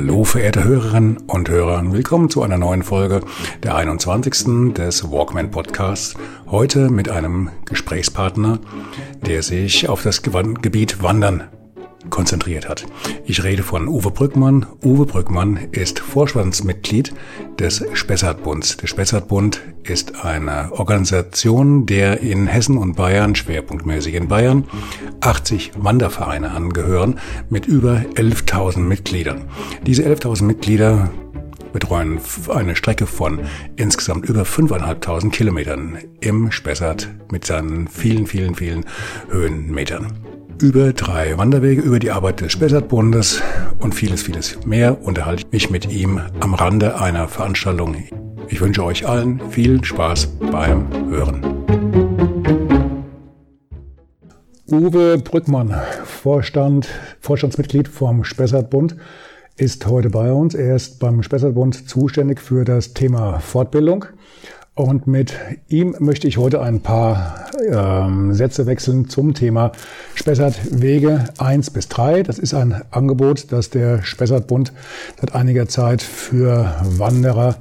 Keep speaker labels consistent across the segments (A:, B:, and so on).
A: Hallo verehrte Hörerinnen und Hörer, willkommen zu einer neuen Folge der 21. des Walkman Podcasts. Heute mit einem Gesprächspartner, der sich auf das Gebiet Wandern konzentriert hat. Ich rede von Uwe Brückmann. Uwe Brückmann ist Vorstandsmitglied des Spessartbunds. Der Spessartbund ist eine Organisation, der in Hessen und Bayern, schwerpunktmäßig in Bayern, 80 Wandervereine angehören mit über 11.000 Mitgliedern. Diese 11.000 Mitglieder betreuen eine Strecke von insgesamt über 5.500 Kilometern im Spessart mit seinen vielen, vielen, vielen Höhenmetern über drei Wanderwege, über die Arbeit des Spessartbundes und vieles, vieles mehr unterhalte ich mich mit ihm am Rande einer Veranstaltung. Ich wünsche euch allen viel Spaß beim Hören. Uwe Brückmann, Vorstand, Vorstandsmitglied vom Spessartbund, ist heute bei uns. Er ist beim Spessartbund zuständig für das Thema Fortbildung. Und mit ihm möchte ich heute ein paar ähm, Sätze wechseln zum Thema Spessart Wege 1 bis 3. Das ist ein Angebot, das der Spessart Bund seit einiger Zeit für Wanderer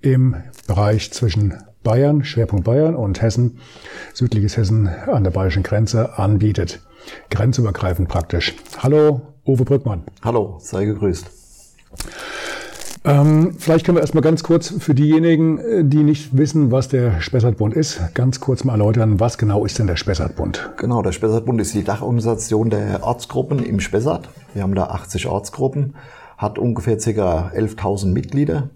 A: im Bereich zwischen Bayern, Schwerpunkt Bayern und Hessen, südliches Hessen an der bayerischen Grenze anbietet. Grenzübergreifend praktisch. Hallo, Uwe Brückmann.
B: Hallo, sei gegrüßt.
A: Ähm, vielleicht können wir erstmal ganz kurz für diejenigen, äh, die nicht wissen, was der Spessartbund ist, ganz kurz mal erläutern, was genau ist denn der Spessartbund?
B: Genau, der Spessartbund ist die Dachorganisation der Ortsgruppen im Spessart. Wir haben da 80 Ortsgruppen, hat ungefähr ca. 11.000 Mitglieder.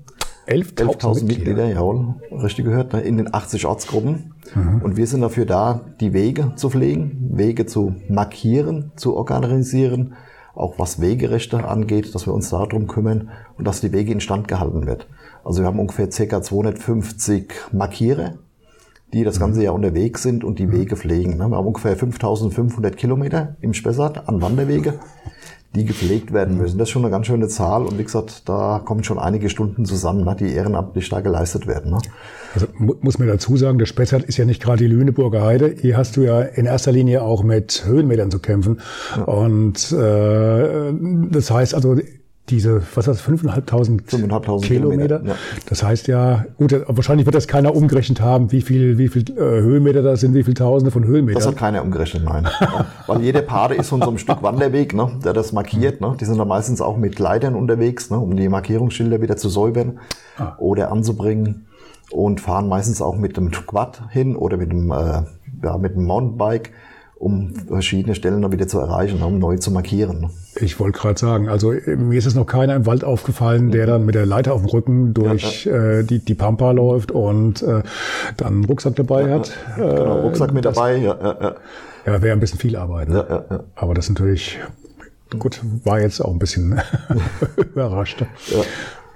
A: 11.000
B: 11 Mitglieder, jawohl, richtig gehört, ne, in den 80 Ortsgruppen. Mhm. Und wir sind dafür da, die Wege zu pflegen, Wege zu markieren, zu organisieren, auch was Wegerechte angeht, dass wir uns darum kümmern und dass die Wege instand gehalten wird. Also wir haben ungefähr ca. 250 Markiere, die das ganze Jahr unterwegs sind und die Wege pflegen. Wir haben ungefähr 5500 Kilometer im Spessart an Wanderwege die gepflegt werden müssen. Das ist schon eine ganz schöne Zahl und wie gesagt, da kommen schon einige Stunden zusammen, ne, die ehrenamtlich da geleistet werden. Ne.
A: Also muss man dazu sagen, der Spessart ist ja nicht gerade die Lüneburger Heide. Hier hast du ja in erster Linie auch mit Höhenmetern zu kämpfen. Ja. Und äh, das heißt also, diese, was heißt 5.500 Kilometer. Kilometer. Ja. Das heißt ja, gut, wahrscheinlich wird das keiner umgerechnet haben, wie viel, wie viel äh, Höhenmeter das sind, wie viel Tausende von Höhenmetern.
B: Das hat keiner umgerechnet, nein. Weil jede Pade ist von so einem Stück Wanderweg, ne, der das markiert. Ne. Die sind dann meistens auch mit Leitern unterwegs, ne, um die Markierungsschilder wieder zu säubern ah. oder anzubringen und fahren meistens auch mit dem Quad hin oder mit dem, äh, ja, mit dem Mountainbike um verschiedene Stellen noch wieder zu erreichen, um neu zu markieren.
A: Ich wollte gerade sagen, also mir ist es noch keiner im Wald aufgefallen, der dann mit der Leiter auf dem Rücken durch ja, ja. Äh, die, die Pampa läuft und äh, dann einen Rucksack dabei hat.
B: Ja, genau, Rucksack mit das, dabei, ja. Ja,
A: ja. wäre ein bisschen viel Arbeit. Ne? Ja, ja, ja. Aber das natürlich, gut, war jetzt auch ein bisschen überrascht. Ja.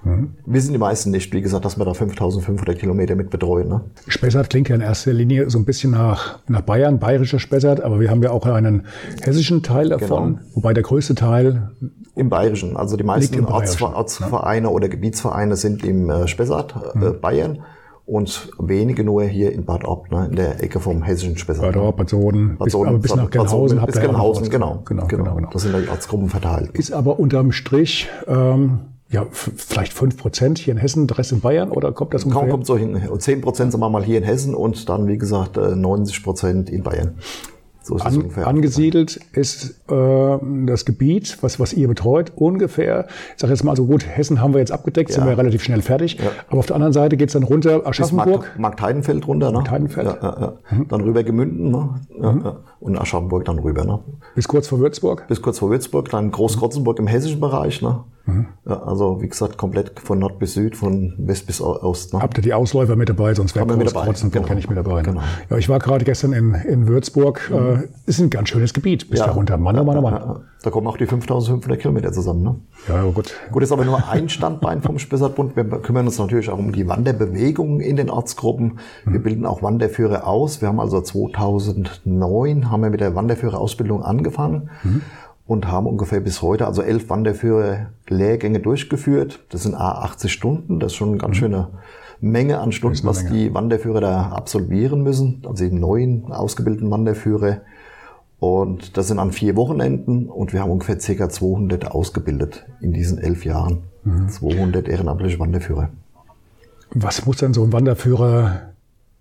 B: Mhm. Wir sind die meisten nicht, wie gesagt, dass wir da 5500 Kilometer mit betreuen. Ne?
A: Spessart klingt ja in erster Linie so ein bisschen nach, nach Bayern, bayerischer Spessart, aber wir haben ja auch einen hessischen Teil davon, genau. wobei der größte Teil
B: im Bayerischen. Also die meisten Ortsvereine, Ortsvereine ne? oder Gebietsvereine sind im äh, Spessart, äh, mhm. Bayern und wenige nur hier in Bad Orb, ne, in der Ecke vom hessischen Spessart.
A: Bad Orb, Bad Soden,
B: Bad Soden bis, aber bis nach Gelnhausen.
A: Bis Gelnhausen, genau,
B: genau, genau, genau, genau. Das sind die Ortsgruppen verteilt.
A: Ist aber unterm Strich ähm, ja, vielleicht fünf Prozent hier in Hessen, der Rest in Bayern oder kommt das
B: ungefähr? Kaum kommt so hin. Zehn Prozent sind wir mal hier in Hessen und dann, wie gesagt, 90 äh, Prozent in Bayern.
A: So ist An, ungefähr. Angesiedelt ist äh, das Gebiet, was, was ihr betreut, ungefähr, ich sage jetzt mal so gut, Hessen haben wir jetzt abgedeckt, ja. sind wir relativ schnell fertig. Ja. Aber auf der anderen Seite geht's dann runter, Aschaffenburg.
B: Markt, Marktheidenfeld runter, ne?
A: Marktheidenfeld.
B: Ja. Mhm. Dann rüber Gemünden, ne? Mhm. Und Aschaffenburg dann rüber, ne?
A: Bis kurz vor Würzburg?
B: Bis kurz vor Würzburg, dann Großkrotzenburg im hessischen Bereich, ne? Ja, also wie gesagt, komplett von Nord bis Süd, von West bis Ost. Ne?
A: Habt ihr die Ausläufer mit dabei, sonst wäre
B: mit dabei,
A: Kreuzkreuz
B: genau.
A: ich mit dabei. Ne?
B: Genau.
A: Ja, ich war gerade gestern in, in Würzburg. Äh, ist ein ganz schönes Gebiet. Bis da runter. Mann, oh Mann, oh Mann.
B: Ja, ja. Da kommen auch die 5500 Kilometer zusammen. Ne?
A: Ja, ja, gut.
B: Gut, ist aber nur ein Standbein vom Spessartbund. Wir kümmern uns natürlich auch um die Wanderbewegungen in den Ortsgruppen. Wir bilden auch Wanderführer aus. Wir haben also 2009 haben wir mit der Wanderführerausbildung angefangen und haben ungefähr bis heute also elf Wanderführer-Lehrgänge durchgeführt. Das sind A 80 Stunden. Das ist schon eine ganz schöne Menge an Stunden, was die Wanderführer da absolvieren müssen. Also die neuen ausgebildeten Wanderführer. Und das sind an vier Wochenenden und wir haben ungefähr ca. 200 ausgebildet in diesen elf Jahren. 200 ehrenamtliche Wanderführer.
A: Was muss denn so ein Wanderführer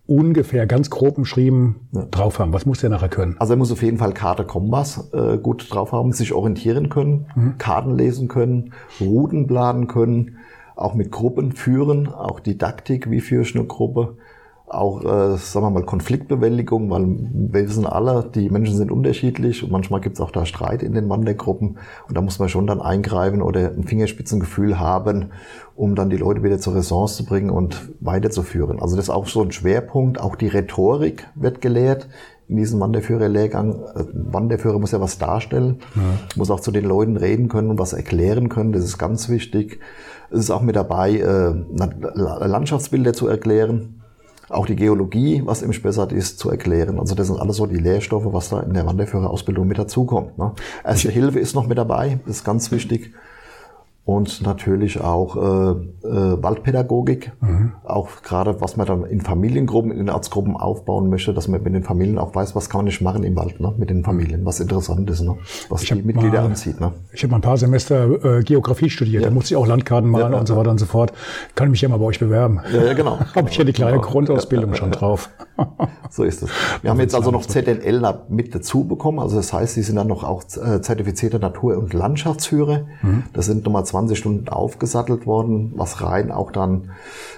A: ungefähr ganz grob umschrieben drauf haben? Was muss der nachher können?
B: Also er muss auf jeden Fall Karte Kompass äh, gut drauf haben, sich orientieren können, Karten lesen können, Routen planen können, auch mit Gruppen führen, auch Didaktik, wie führe ich eine Gruppe, auch, äh, sagen wir mal, Konfliktbewältigung, weil wir wissen alle, die Menschen sind unterschiedlich und manchmal gibt es auch da Streit in den Wandergruppen und da muss man schon dann eingreifen oder ein Fingerspitzengefühl haben, um dann die Leute wieder zur Resonance zu bringen und weiterzuführen. Also das ist auch so ein Schwerpunkt. Auch die Rhetorik wird gelehrt in diesem Wanderführerlehrgang. Ein Wanderführer muss ja was darstellen, muss auch zu den Leuten reden können und was erklären können. Das ist ganz wichtig. Es ist auch mit dabei, äh, Landschaftsbilder zu erklären auch die Geologie, was im Spessart ist, zu erklären. Also das sind alles so die Lehrstoffe, was da in der Wanderführerausbildung mit dazukommt. Ne? Erste Hilfe ist noch mit dabei, das ist ganz wichtig. Und natürlich auch äh, äh, Waldpädagogik, auch gerade was man dann in Familiengruppen, in Ortsgruppen aufbauen möchte, dass man mit den Familien auch weiß, was kann man nicht machen im Wald, ne? mit den Familien, was interessant ist, ne? was die
A: hab
B: Mitglieder
A: mal-
B: anzieht. Ne?
A: Ich habe mal ein paar Semester äh, Geografie studiert. Da musste ich auch Landkarten malen
B: Ja,
A: und so weiter und so fort. Kann ich mich ja mal bei euch bewerben.
B: Ja, ja, genau.
A: Habe ich ja die kleine
B: Genau.
A: Grundausbildung schon drauf.
B: So ist es. Wir haben jetzt also noch ZNL mit dazu bekommen. Also das heißt, sie sind dann noch auch äh, zertifizierte Natur- und Landschaftsführer. Das sind nochmal 20 Stunden aufgesattelt worden, was rein auch dann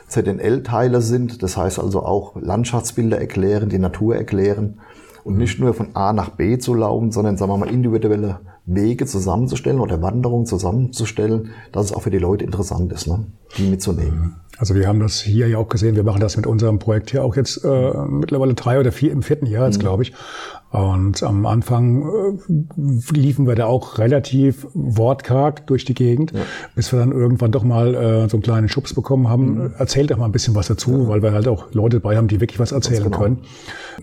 B: ZNL-Teile sind. Das heißt also auch Landschaftsbilder erklären, die Natur erklären. Und nicht nur von A nach B zu laufen, sondern sagen wir mal individuelle Wege zusammenzustellen oder Wanderungen zusammenzustellen, dass es auch für die Leute interessant ist, ne? die mitzunehmen.
A: Also wir haben das hier ja auch gesehen. Wir machen das mit unserem Projekt hier auch jetzt äh, mittlerweile drei oder vier im vierten Jahr jetzt, glaube ich. Und am Anfang äh, liefen wir da auch relativ wortkarg durch die Gegend, bis wir dann irgendwann doch mal äh, so einen kleinen Schubs bekommen haben. Erzähl doch mal ein bisschen was dazu, weil wir halt auch Leute dabei haben, die wirklich was erzählen
B: genau.
A: können.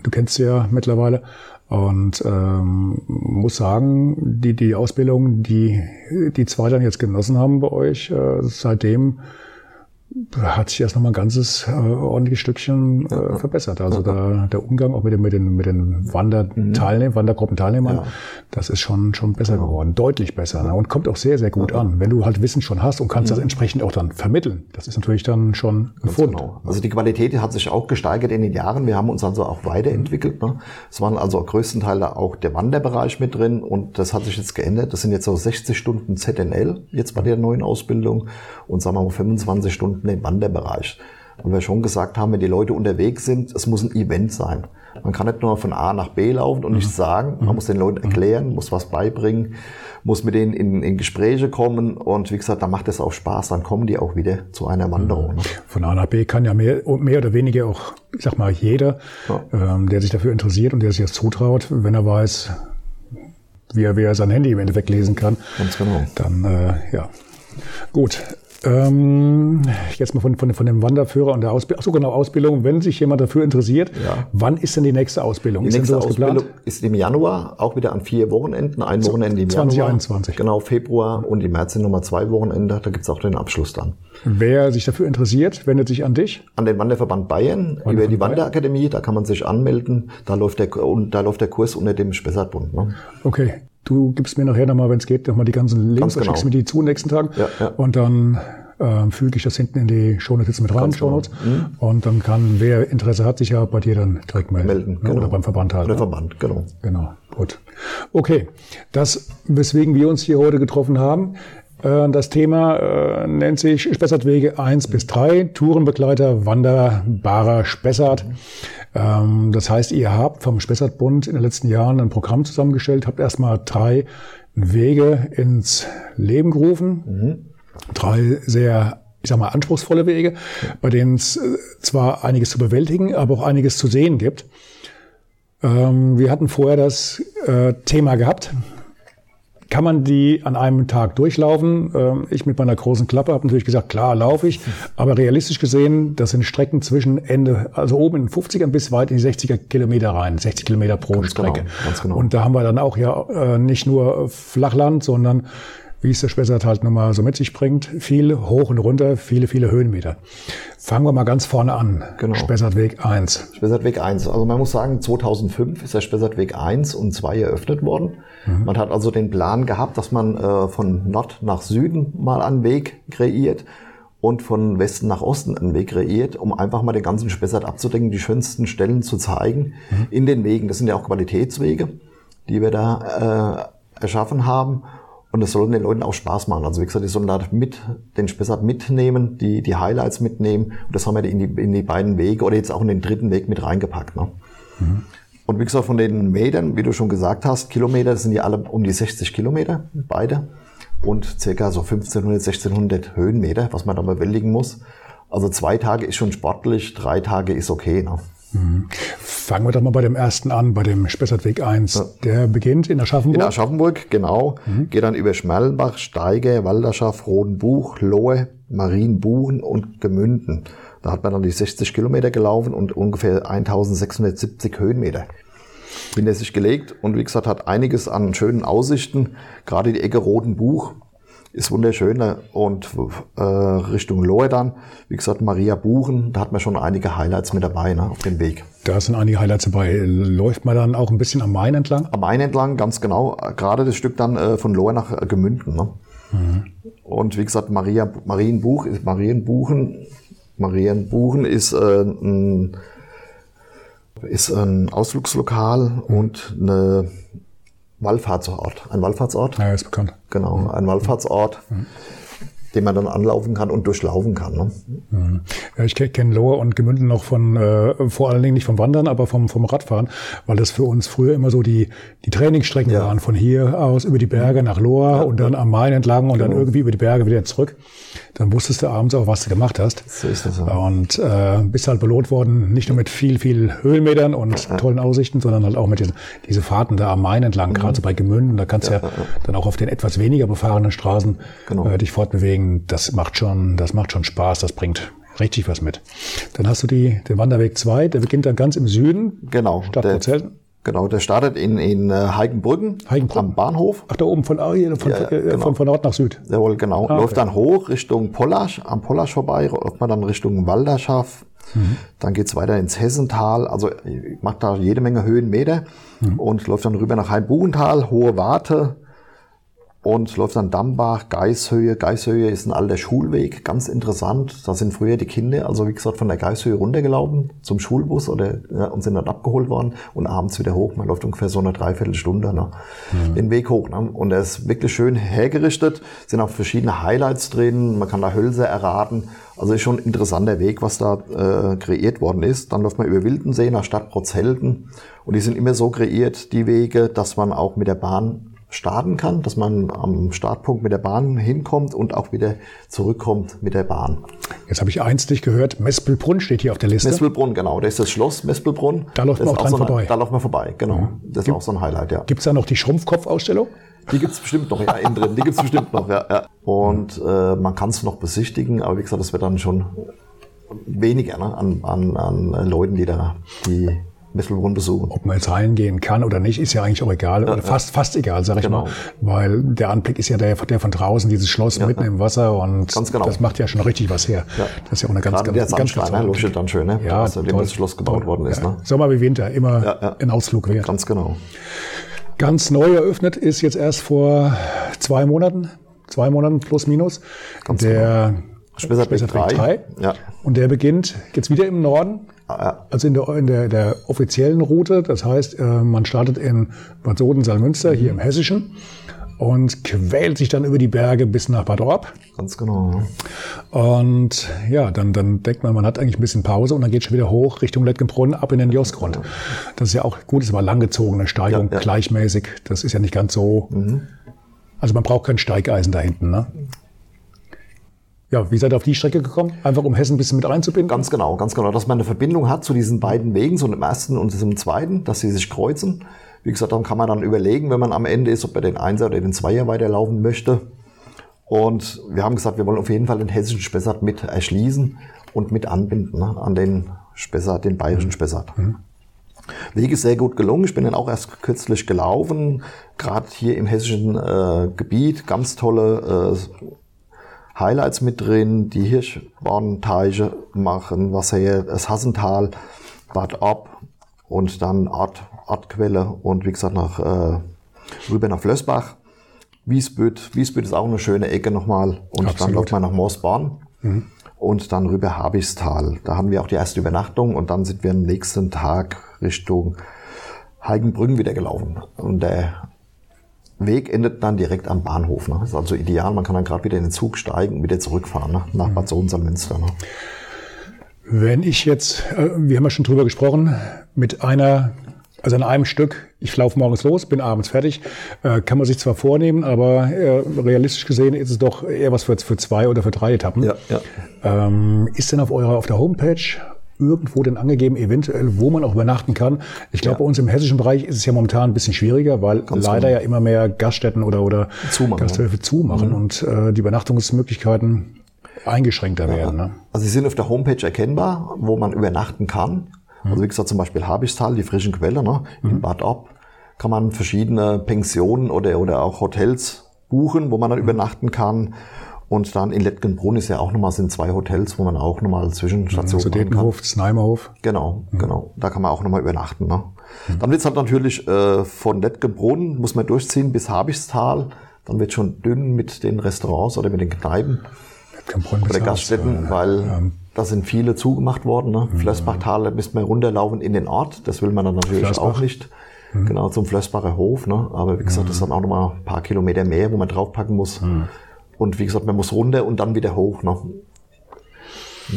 A: Du kennst sie ja mittlerweile. Und ähm, muss sagen, die, die Ausbildung, die die zwei dann jetzt genossen haben bei euch, äh, seitdem hat sich erst noch mal ein ganzes äh, ordentliches Stückchen äh, verbessert. Also da, der Umgang auch mit den, mit den, mit den Wanderteilnehmern, Wandergruppenteilnehmern,
B: Ja.
A: das ist schon, schon besser geworden. Deutlich besser. Ne? Und kommt auch sehr, sehr gut an. Wenn du halt Wissen schon hast und kannst das entsprechend auch dann vermitteln, das ist natürlich dann schon gefunden.
B: Genau. Also die Qualität hat sich auch gesteigert in den Jahren. Wir haben uns also auch weiterentwickelt. Ne? Es waren also größtenteils auch der Wanderbereich mit drin und das hat sich jetzt geändert. Das sind jetzt so 60 Stunden ZNL jetzt bei der neuen Ausbildung und sagen wir mal 25 Stunden im Wanderbereich. Und wir schon gesagt haben, wenn die Leute unterwegs sind, es muss ein Event sein. Man kann nicht nur von A nach B laufen und nichts sagen. Man muss den Leuten erklären, muss was beibringen, muss mit denen in, in Gespräche kommen. Und wie gesagt, dann macht es auch Spaß. Dann kommen die auch wieder zu einer Wanderung. Ne?
A: Von A nach B kann ja mehr, mehr oder weniger auch, ich sag mal, jeder, ähm, der sich dafür interessiert und der sich das zutraut, wenn er weiß, wie er, wie er sein Handy im Endeffekt lesen kann,
B: Ganz genau.
A: dann äh, ja. Gut. Ähm, jetzt mal von, von, von dem Wanderführer und der Ausbildung. So, genau, Ausbildung. Wenn sich jemand dafür interessiert,
B: Ja.
A: wann ist denn die nächste Ausbildung?
B: Die
A: ist
B: nächste Ausbildung
A: geplant?
B: ist im Januar, auch wieder an vier Wochenenden. Ein Wochenende im Januar.
A: 2021.
B: Genau, Februar und im März sind nochmal zwei Wochenende. Da gibt's auch den Abschluss dann.
A: Wer sich dafür interessiert, wendet sich an dich.
B: An den Wanderverband Bayern, über die Wanderakademie, da kann man sich anmelden. Da läuft der, da läuft der Kurs unter dem Spessartbund. Ne?
A: Okay. Du gibst mir nachher nochmal, wenn es geht, nochmal die ganzen Links,
B: genau.
A: schickst mir die zu nächsten Tag.
B: Ja, ja.
A: Und dann ähm, füge ich das hinten in die Shownotes mit rein,
B: genau.
A: Shownotes. Und dann kann, wer Interesse hat, sich ja bei dir dann direkt melden.
B: Melden,
A: ne?
B: genau.
A: Oder beim Verband halt.
B: Oder
A: ne?
B: Verband, genau.
A: Genau, gut. Okay, das, weswegen wir uns hier heute getroffen haben. Äh, Das Thema äh, nennt sich Spessartwege 1 bis 3, Tourenbegleiter, Wanderbarer Spessart. Ähm, Das heißt, ihr habt vom Spessartbund in den letzten Jahren ein Programm zusammengestellt, habt erstmal drei Wege ins Leben gerufen. Drei sehr, ich sag mal, anspruchsvolle Wege, bei denen es äh, zwar einiges zu bewältigen, aber auch einiges zu sehen gibt. Ähm, wir hatten vorher das Thema gehabt, kann man die an einem Tag durchlaufen? Ähm, ich mit meiner großen Klappe habe natürlich gesagt, klar, laufe ich. Aber realistisch gesehen, das sind Strecken zwischen Ende, also oben in den 50er bis weit in die 60er Kilometer rein. 60 Kilometer pro ganz Strecke. Genau, ganz genau. Und da haben wir dann auch ja äh, nicht nur Flachland, sondern wie es der Spessart halt nun mal so mit sich bringt. Viel hoch und runter, viele, viele Höhenmeter. Fangen wir mal ganz vorne an. Genau. Spessartweg 1.
B: Spessartweg 1. Also man muss sagen, 2005 ist der Spessartweg 1 und 2 eröffnet worden. Mhm. Man hat also den Plan gehabt, dass man äh, von Nord nach Süden mal einen Weg kreiert und von Westen nach Osten einen Weg kreiert, um einfach mal den ganzen Spessart abzudecken, die schönsten Stellen zu zeigen mhm. in den Wegen. Das sind ja auch Qualitätswege, die wir da äh, erschaffen haben. Und es soll den Leuten auch Spaß machen. Also wie gesagt, die sollen da mit den Spessart mitnehmen, die, die Highlights mitnehmen. Und das haben wir in die, in die beiden Wege oder jetzt auch in den dritten Weg mit reingepackt. Ne? Mhm. Und wie gesagt, von den Metern, wie du schon gesagt hast, Kilometer, das sind die alle um die 60 Kilometer, beide. Und circa so 1500, 1600 Höhenmeter, was man da bewältigen muss. Also zwei Tage ist schon sportlich, drei Tage ist okay. Ne?
A: Mhm. Fangen wir doch mal bei dem ersten an, bei dem Spessartweg 1. Ja. Der beginnt in Aschaffenburg?
B: In Aschaffenburg, genau. Mhm. Geht dann über Schmerlenbach, Steiger, Walderschaft, Rodenbuch, Lohe, Marienbuchen und Gemünden. Da hat man dann die 60 Kilometer gelaufen und ungefähr 1670 Höhenmeter hinter sich gelegt. Und wie gesagt, hat einiges an schönen Aussichten. Gerade die Ecke Rodenbuch ist wunderschön und äh, Richtung Lohe dann, wie gesagt, Maria Buchen, da hat man schon einige Highlights mit dabei ne, auf dem Weg.
A: Da sind einige Highlights dabei. Läuft man dann auch ein bisschen am Main entlang?
B: Am Main entlang, ganz genau. Gerade das Stück dann äh, von Lohe nach äh, Gemünden. Ne? Mhm. Und wie gesagt, Maria, Marienbuch, Marienbuchen, Marienbuchen ist, äh, ein, ist ein Ausflugslokal und eine Wallfahrtsort. Ein Wallfahrtsort.
A: Ja, ist bekannt.
B: Genau, ein Wallfahrtsort. Mhm den man dann anlaufen kann und durchlaufen kann. Ne?
A: Mhm. Ja, ich kenne Lohr und Gemünden noch von, äh, vor allen Dingen nicht vom Wandern, aber vom, vom Radfahren, weil das für uns früher immer so die, die Trainingsstrecken ja. waren, von hier aus über die Berge nach Lohr ja. und dann am Main entlang und genau. dann irgendwie über die Berge wieder zurück. Dann wusstest du abends auch, was du gemacht hast. So ist das. Ja. Und äh, bist halt belohnt worden, nicht nur mit viel, viel Höhenmetern und tollen Aussichten, sondern halt auch mit diesen diese Fahrten da am Main entlang, mhm. gerade so bei Gemünden. Da kannst du ja, dann auch auf den etwas weniger befahrenen Straßen genau. äh, dich fortbewegen deswegen, das macht schon, das macht schon Spaß, das bringt richtig was mit. Dann hast du die, den Wanderweg 2, der beginnt dann ganz im Süden.
B: Genau. Stadt der, Genau, der startet in, in äh, Heigenbrücken, Heigenbrücken am Bahnhof.
A: Ach, da oben von, von, von, ja, äh, genau. von, von, Nord nach Süd.
B: Jawohl, genau. Ah, Läuft dann hoch Richtung Pollasch, am Pollasch vorbei, läuft man dann Richtung Walderschaft. Mhm. Dann geht's weiter ins Hessental, also macht da jede Menge Höhenmeter mhm. und läuft dann rüber nach Heimbuchental, Hohe Warte, und läuft dann Dambach, Geishöhe. Geishöhe ist ein alter Schulweg, ganz interessant. Da sind früher die Kinder, also wie gesagt, von der Geishöhe runtergelaufen zum Schulbus oder ja, und sind dann abgeholt worden und abends wieder hoch. Man läuft ungefähr so eine Dreiviertelstunde ne, mhm. den Weg hoch. Ne? Und er ist wirklich schön hergerichtet, sind auch verschiedene Highlights drin, man kann da Hölzer erraten. Also ist schon ein interessanter Weg, was da äh, kreiert worden ist. Dann läuft man über Wildensee nach Stadt Protzelten und die sind immer so kreiert, die Wege, dass man auch mit der Bahn starten kann, dass man am Startpunkt mit der Bahn hinkommt und auch wieder zurückkommt mit der Bahn.
A: Jetzt habe ich eins nicht gehört, Mespelbrunn steht hier auf der Liste.
B: Mespelbrunn, genau. Da ist das Schloss Mespelbrunn.
A: Da läuft man auch, auch dran
B: so
A: vorbei.
B: Da läuft man vorbei, genau. Mhm. Das ist Gibt, auch so ein Highlight, ja.
A: Gibt es da noch die Schrumpfkopf-Ausstellung?
B: Die gibt's bestimmt noch, ja, innen drin. Die gibt's bestimmt noch, ja. ja. Und äh, man kann es noch besichtigen, aber wie gesagt, das wird dann schon weniger ne, an, an, an Leuten, die da die Messelbrunn besuchen.
A: Ob man jetzt reingehen kann oder nicht, ist ja eigentlich auch egal. Ja, oder fast, fast egal, sag ich genau. mal. Weil der Anblick ist ja der, der von draußen, dieses Schloss ja, mitten im Wasser und genau. das macht ja schon richtig was her. Ja. Das ist ja auch eine ganz, Gerade
B: ganz, ganz, ganz ne, leuchtet dann schön, ne?
A: Ja,
B: dem das Schloss gebaut worden ist. Ne?
A: Sommer wie Winter, immer ein Ausflug wert.
B: Ganz genau.
A: Ganz neu eröffnet ist jetzt erst vor zwei Monaten, zwei Monaten plus minus, ganz der genau.
B: Spessartweg 3. 3.
A: Ja. Und der beginnt jetzt wieder im Norden, also in der, in der, der offiziellen Route. Das heißt, äh, man startet in Bad Soden-Salmünster, hier im Hessischen, und quält sich dann über die Berge bis nach Bad Orb.
B: Ganz genau.
A: Und ja, dann, dann denkt man, man hat eigentlich ein bisschen Pause und dann geht schon wieder hoch Richtung Lettgenbrunn ab in den Josgrund. Das ist ja auch gut, ist aber langgezogene Steigung, ja, ja. gleichmäßig. Das ist ja nicht ganz so. Mhm. Also man braucht kein Steigeisen da hinten, ne? Ja, wie seid ihr auf die Strecke gekommen? Einfach um Hessen ein bisschen mit reinzubinden?
B: Ganz genau, ganz genau. Dass man eine Verbindung hat zu diesen beiden Wegen, so dem ersten und dem zweiten, dass sie sich kreuzen. Wie gesagt, dann kann man dann überlegen, wenn man am Ende ist, ob er den Einser oder den Zweier weiterlaufen möchte. Und wir haben gesagt, wir wollen auf jeden Fall den hessischen Spessart mit erschließen und mit anbinden ne, an den Spessart, den bayerischen Spessart. Mhm. Weg ist sehr gut gelungen. Ich bin dann auch erst kürzlich gelaufen, gerade hier im hessischen äh, Gebiet. Ganz tolle äh, Highlights mit drin, die Hirschbornteiche machen, was hier das Hassental, Bad Ob und dann Art, Artquelle und wie gesagt nach äh, rüber nach Flößbach. Wiesbütt, Wiesbütt ist auch eine schöne Ecke nochmal und Absolut. dann läuft man nach Moosborn. Mhm und dann rüber Habistal. Da haben wir auch die erste Übernachtung und dann sind wir am nächsten Tag Richtung Heigenbrücken wieder gelaufen. Und der Weg endet dann direkt am Bahnhof. Ne? ist also ideal, man kann dann gerade wieder in den Zug steigen und wieder zurückfahren ne? nach Bad Sohnsalmünster. Ne?
A: Wenn ich jetzt, äh, wir haben ja schon drüber gesprochen, mit einer also an einem Stück, ich laufe morgens los, bin abends fertig, äh, kann man sich zwar vornehmen, aber äh, realistisch gesehen ist es doch eher was für, für zwei oder für drei Etappen. Ja, ja. Ähm, ist denn auf eurer auf der Homepage irgendwo denn angegeben, eventuell, wo man auch übernachten kann? Ich glaube, ja. bei uns im hessischen Bereich ist es ja momentan ein bisschen schwieriger, weil Ganz leider genau. ja immer mehr Gaststätten oder oder zumachen. Gasthöfe zumachen mhm. und äh, die Übernachtungsmöglichkeiten eingeschränkter ja. werden. Ne?
B: Also sie sind auf der Homepage erkennbar, wo man übernachten kann. Mhm. Also wie gesagt, zum Beispiel Habichtstal, die frischen Quelle, ne? in mhm. Bad Ob kann man verschiedene Pensionen oder, oder auch Hotels buchen, wo man dann mhm. übernachten kann. Und dann in Lettgenbrunn ist ja auch nochmal, sind zwei Hotels, wo man auch nochmal Zwischenstationen
A: mhm, machen kann. Zneimerhof.
B: Genau, mhm. genau. Da kann man auch nochmal übernachten. Ne? Mhm. Dann wird's halt natürlich äh, von Lettgenbrunn, muss man durchziehen bis Habichtstal. Dann wird schon dünn mit den Restaurants oder mit den Kneipen oder Gaststätten, weil ähm, da sind viele zugemacht worden. Ne? Mhm. Flößbachtal, da müsste man runterlaufen in den Ort. Das will man dann natürlich Flößbach. auch nicht. Mhm. Genau, zum Flößbacher Hof. Ne? Aber wie gesagt, mhm. das sind auch nochmal ein paar Kilometer mehr, wo man draufpacken muss. Mhm. Und wie gesagt, man muss runter und dann wieder hoch. Ne?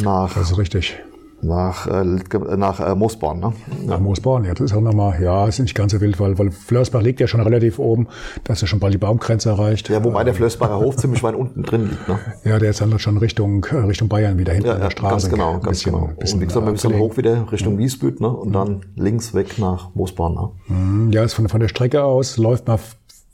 A: Nach, das ist richtig
B: nach, äh, nach äh, Moosborn. Ne?
A: Nach Moosborn, ja, das ist auch nochmal, ja, ist nicht ganz so wild, weil, weil Flörsbach liegt ja schon relativ oben, da ist ja schon bald die Baumgrenze erreicht.
B: Ja, wobei der Flörsbacher Hof ziemlich weit unten drin liegt. Ne?
A: Ja, der ist dann schon Richtung, äh, Richtung Bayern wieder hinten ja, an der Straße.
B: Ganz genau, ganz bisschen, genau. Bisschen, und wie gesagt, wir müssen hoch wieder Richtung Wiesbüt ne? und mhm. dann links weg nach Moosborn. Ne?
A: Mhm, ja, ist von, von der Strecke aus, läuft man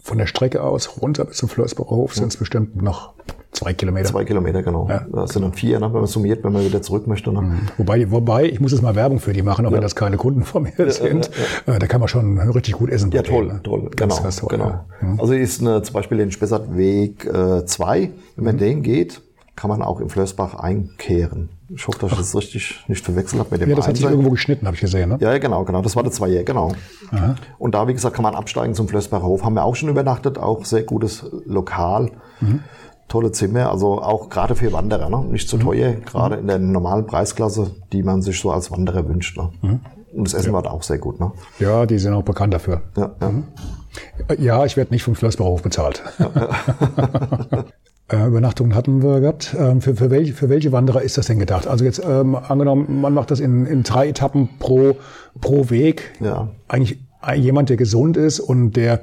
A: von der Strecke aus runter bis zum Flörsbacher Hof, sind es bestimmt noch Zwei Kilometer.
B: Zwei Kilometer, genau. Ja. Das sind dann vier, ne, wenn man summiert, wenn man wieder zurück möchte. Ne? Mhm.
A: Wobei, wobei, ich muss jetzt mal Werbung für die machen, auch ja. wenn das keine Kunden von mir ja, sind. Äh, da kann man schon richtig gut essen.
B: Ja, toll, ne? toll. Ganz, genau, ganz toll, genau. Mhm. Also ist eine, zum Beispiel den Spessartweg 2, äh, wenn man mhm. den geht, kann man auch im Flößbach einkehren. Ich hoffe, dass ich das richtig nicht verwechselt habe mit dem
A: Ja, das hat sich irgendwo geschnitten, habe ich gesehen, ne?
B: Ja, genau, genau. Das war der Zweier, genau. Aha. Und da, wie gesagt, kann man absteigen zum Flößbacher Hof. Haben wir auch schon übernachtet, auch sehr gutes Lokal. Mhm tolle Zimmer, also auch gerade für Wanderer, ne? nicht zu so mhm. teuer, gerade in der normalen Preisklasse, die man sich so als Wanderer wünscht. Ne? Mhm. Und das Essen ja. war da auch sehr gut. Ne?
A: Ja, die sind auch bekannt dafür. Ja, ja. Mhm. ja ich werde nicht vom Flößbauhof bezahlt. Äh, Übernachtungen hatten wir gehabt. Ähm, für, für, welche, für welche Wanderer ist das denn gedacht? Also jetzt ähm, angenommen, man macht das in, in drei Etappen pro, pro Weg. Ja. Eigentlich jemand, der gesund ist und der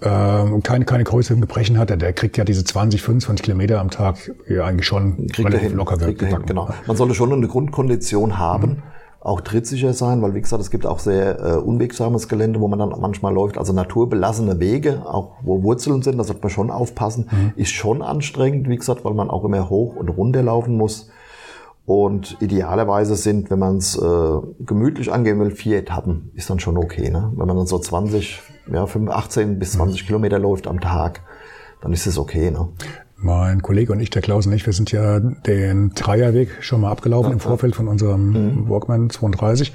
A: äh, keine, keine größeren Gebrechen hat, der, der kriegt ja diese 20, 25 Kilometer am Tag ja eigentlich schon
B: kriegt relativ hin, locker kriegt hin, Genau. Man sollte schon eine Grundkondition haben. Mhm. Auch trittsicher sein, weil wie gesagt, es gibt auch sehr äh, unwegsames Gelände, wo man dann manchmal läuft. Also naturbelassene Wege, auch wo Wurzeln sind, da sollte man schon aufpassen. Mhm. Ist schon anstrengend, wie gesagt, weil man auch immer hoch und runter laufen muss. Und idealerweise sind, wenn man es äh, gemütlich angehen will, vier Etappen ist dann schon okay. Ne? Wenn man dann so 20, ja, 18 bis 20 mhm. Kilometer läuft am Tag, dann ist es okay. Ne?
A: Mein Kollege und ich, der Klaus und ich, wir sind ja den Dreierweg schon mal abgelaufen im Vorfeld von unserem mhm. Walkman 32.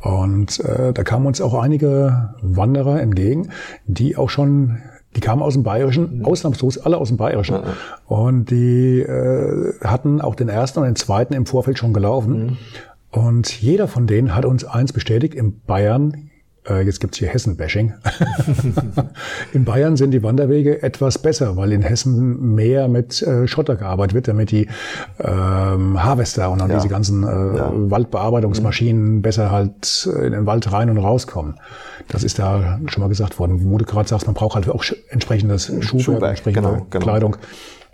A: Und äh, da kamen uns auch einige Wanderer entgegen, die auch schon die kamen aus dem Bayerischen, mhm. ausnahmslos alle aus dem Bayerischen. Ja, ja. Und die äh, hatten auch den ersten und den zweiten im Vorfeld schon gelaufen. Mhm. Und jeder von denen hat uns eins bestätigt, in Bayern jetzt gibt's hier Hessen-Bashing. in Bayern sind die Wanderwege etwas besser, weil in Hessen mehr mit äh, Schotter gearbeitet wird, damit die ähm, Harvester und dann ja. diese ganzen äh, ja. Waldbearbeitungsmaschinen mhm. besser halt in den Wald rein und rauskommen. Das ist da schon mal gesagt worden. Wo du gerade sagst, man braucht halt auch entsprechendes Schuhwerk, entsprechende genau, genau. Kleidung.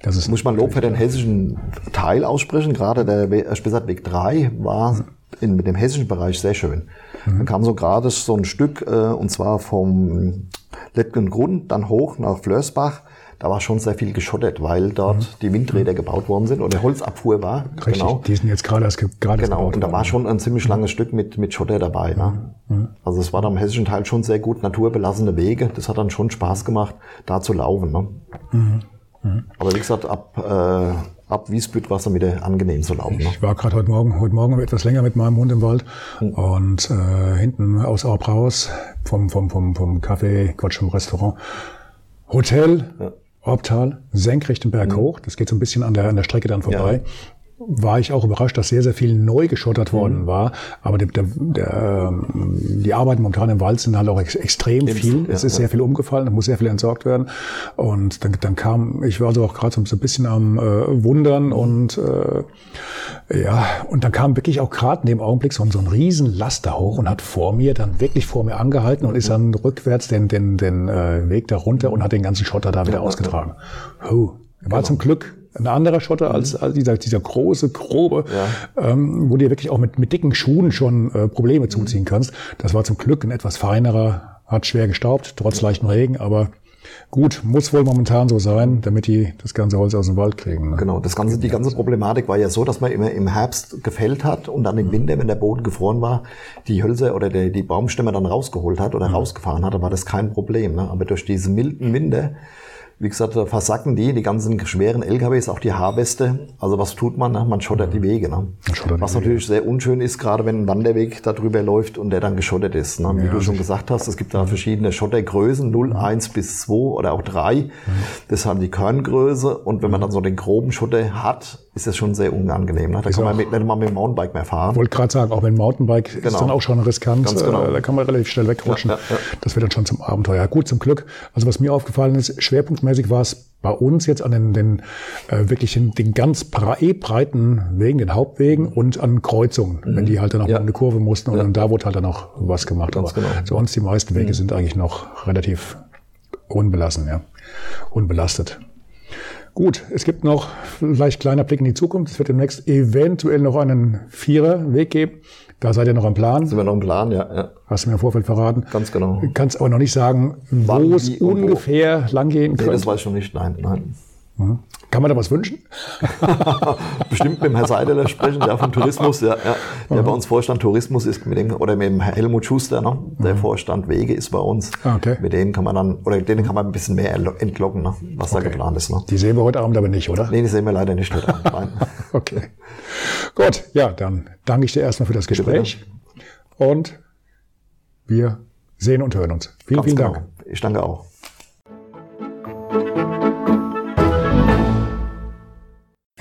B: Das ist Muss man Lob für den hessischen Teil aussprechen. Gerade der Spessartweg 3 war in, mit dem hessischen Bereich sehr schön. Mhm. Dann kam so gerade so ein Stück, äh, und zwar vom Lettgen Grund, dann hoch nach Flörsbach da war schon sehr viel geschottet, weil dort mhm. die Windräder mhm. gebaut worden sind oder Holzabfuhr war.
A: Richtig, genau. die sind jetzt gerade erst gerade
B: Genau, und da war schon ein ziemlich langes Stück mit, mit Schotter dabei. Ne? Mhm. Also es war da im hessischen Teil schon sehr gut naturbelassene Wege. Das hat dann schon Spaß gemacht, da zu laufen. Ne? Mhm. Mhm. Aber wie gesagt, ab, äh, ab Wiesbütt war es dann wieder angenehm zu laufen. Ne?
A: Ich war gerade heute Morgen, heute Morgen etwas länger mit meinem Hund im Wald mhm. und äh, hinten aus Aub raus vom, vom, vom, vom Café, Quatsch, vom Restaurant, Hotel, ja. Obtal, senkrecht den Berg mhm. hoch. Das geht so ein bisschen an der, an der Strecke dann vorbei. Ja war ich auch überrascht, dass sehr, sehr viel neu geschottert mhm. worden war. Aber der, der, der, ähm, die Arbeiten momentan im Wald sind halt auch ex extrem Eben, viel. es ist ja. sehr viel umgefallen, da muss sehr viel entsorgt werden. Und dann, dann kam, ich war also auch gerade so ein bisschen am äh, Wundern und äh, ja, und dann kam wirklich auch gerade in dem Augenblick so, so ein riesen Laster hoch und hat vor mir, dann wirklich vor mir angehalten und ist dann rückwärts den, den, den äh, Weg da runter und hat den ganzen Schotter da wieder ja, ausgetragen. Oh, war genau. zum Glück ein anderer Schotter als, mhm. als dieser, dieser große, grobe, ja. ähm, wo du dir wirklich auch mit, mit dicken Schuhen schon äh, Probleme zuziehen kannst. Das war zum Glück ein etwas feinerer, hat schwer gestaubt, trotz leichten Regen, aber Gut, muss wohl momentan so sein, damit die das ganze Holz aus dem Wald kriegen.
B: Ne? Genau, das ganze, die ganze Problematik war ja so, dass man immer im Herbst gefällt hat und dann im Winter, wenn der Boden gefroren war, die Hölzer oder die, die Baumstämme dann rausgeholt hat oder mhm. rausgefahren hat, dann war das kein Problem. Ne? Aber durch diese milden Winter wie gesagt, da versacken die, die ganzen schweren LKWs, auch die Haarweste. Also was tut man? Ne? Man schottert die Wege. Ne? Schottert was natürlich Wege. sehr unschön ist, gerade wenn ein Wanderweg da drüber läuft und der dann geschottet ist. Ne? Wie ja, du schon gesagt hast, es gibt da verschiedene Schottergrößen, 0, 1 bis 2 oder auch 3. Mhm. Das haben die Kerngröße. Und wenn man dann so den groben Schotter hat, ist das schon sehr unangenehm. Ne? Da ist kann man mit, nicht mal mit dem Mountainbike mehr fahren.
A: Ich wollte gerade sagen, auch wenn Mountainbike genau. ist dann auch schon riskant. Ganz genau. Äh, da kann man relativ schnell wegrutschen. Ja, ja, das wird dann schon zum Abenteuer. Gut, zum Glück. Also was mir aufgefallen ist, schwerpunktmäßig war es bei uns jetzt an den, den äh, wirklich den, den ganz eh breiten Wegen, den Hauptwegen und an Kreuzungen, mhm. wenn die halt dann auch ja. eine Kurve mussten und ja. dann da wurde halt dann auch was gemacht. Ganz Aber genau. sonst die meisten Wege mhm. sind eigentlich noch relativ unbelassen, ja, unbelastet. Gut, es gibt noch vielleicht kleiner Blick in die Zukunft. Es wird demnächst eventuell noch einen Vierer-Weg geben. Da seid ihr noch im Plan.
B: Sind wir noch im Plan, ja. ja.
A: Hast du mir im Vorfeld verraten.
B: Ganz genau.
A: Kannst aber noch nicht sagen, wo Wann, es ungefähr wo. langgehen nee, könnte.
B: das weiß ich noch nicht. Nein, nein.
A: Mhm. Kann man da was wünschen?
B: Bestimmt mit dem Herrn Seideler sprechen, der vom Tourismus, ja, ja, der mhm. bei uns Vorstand Tourismus ist, mit dem, oder mit dem Helmut Schuster, ne? der mhm. Vorstand Wege ist bei uns.
A: Ah, okay.
B: Mit denen kann man dann, oder denen kann man ein bisschen mehr entlocken, ne? was okay. da geplant ist. Ne?
A: Die sehen wir heute Abend aber nicht, oder?
B: Nee, die sehen wir leider nicht heute Abend.
A: Okay. Gut, ja, dann danke ich dir erstmal für das Gespräch. Und wir sehen und hören uns. Vielen, Ganz vielen Dank. Genau.
B: Ich danke auch.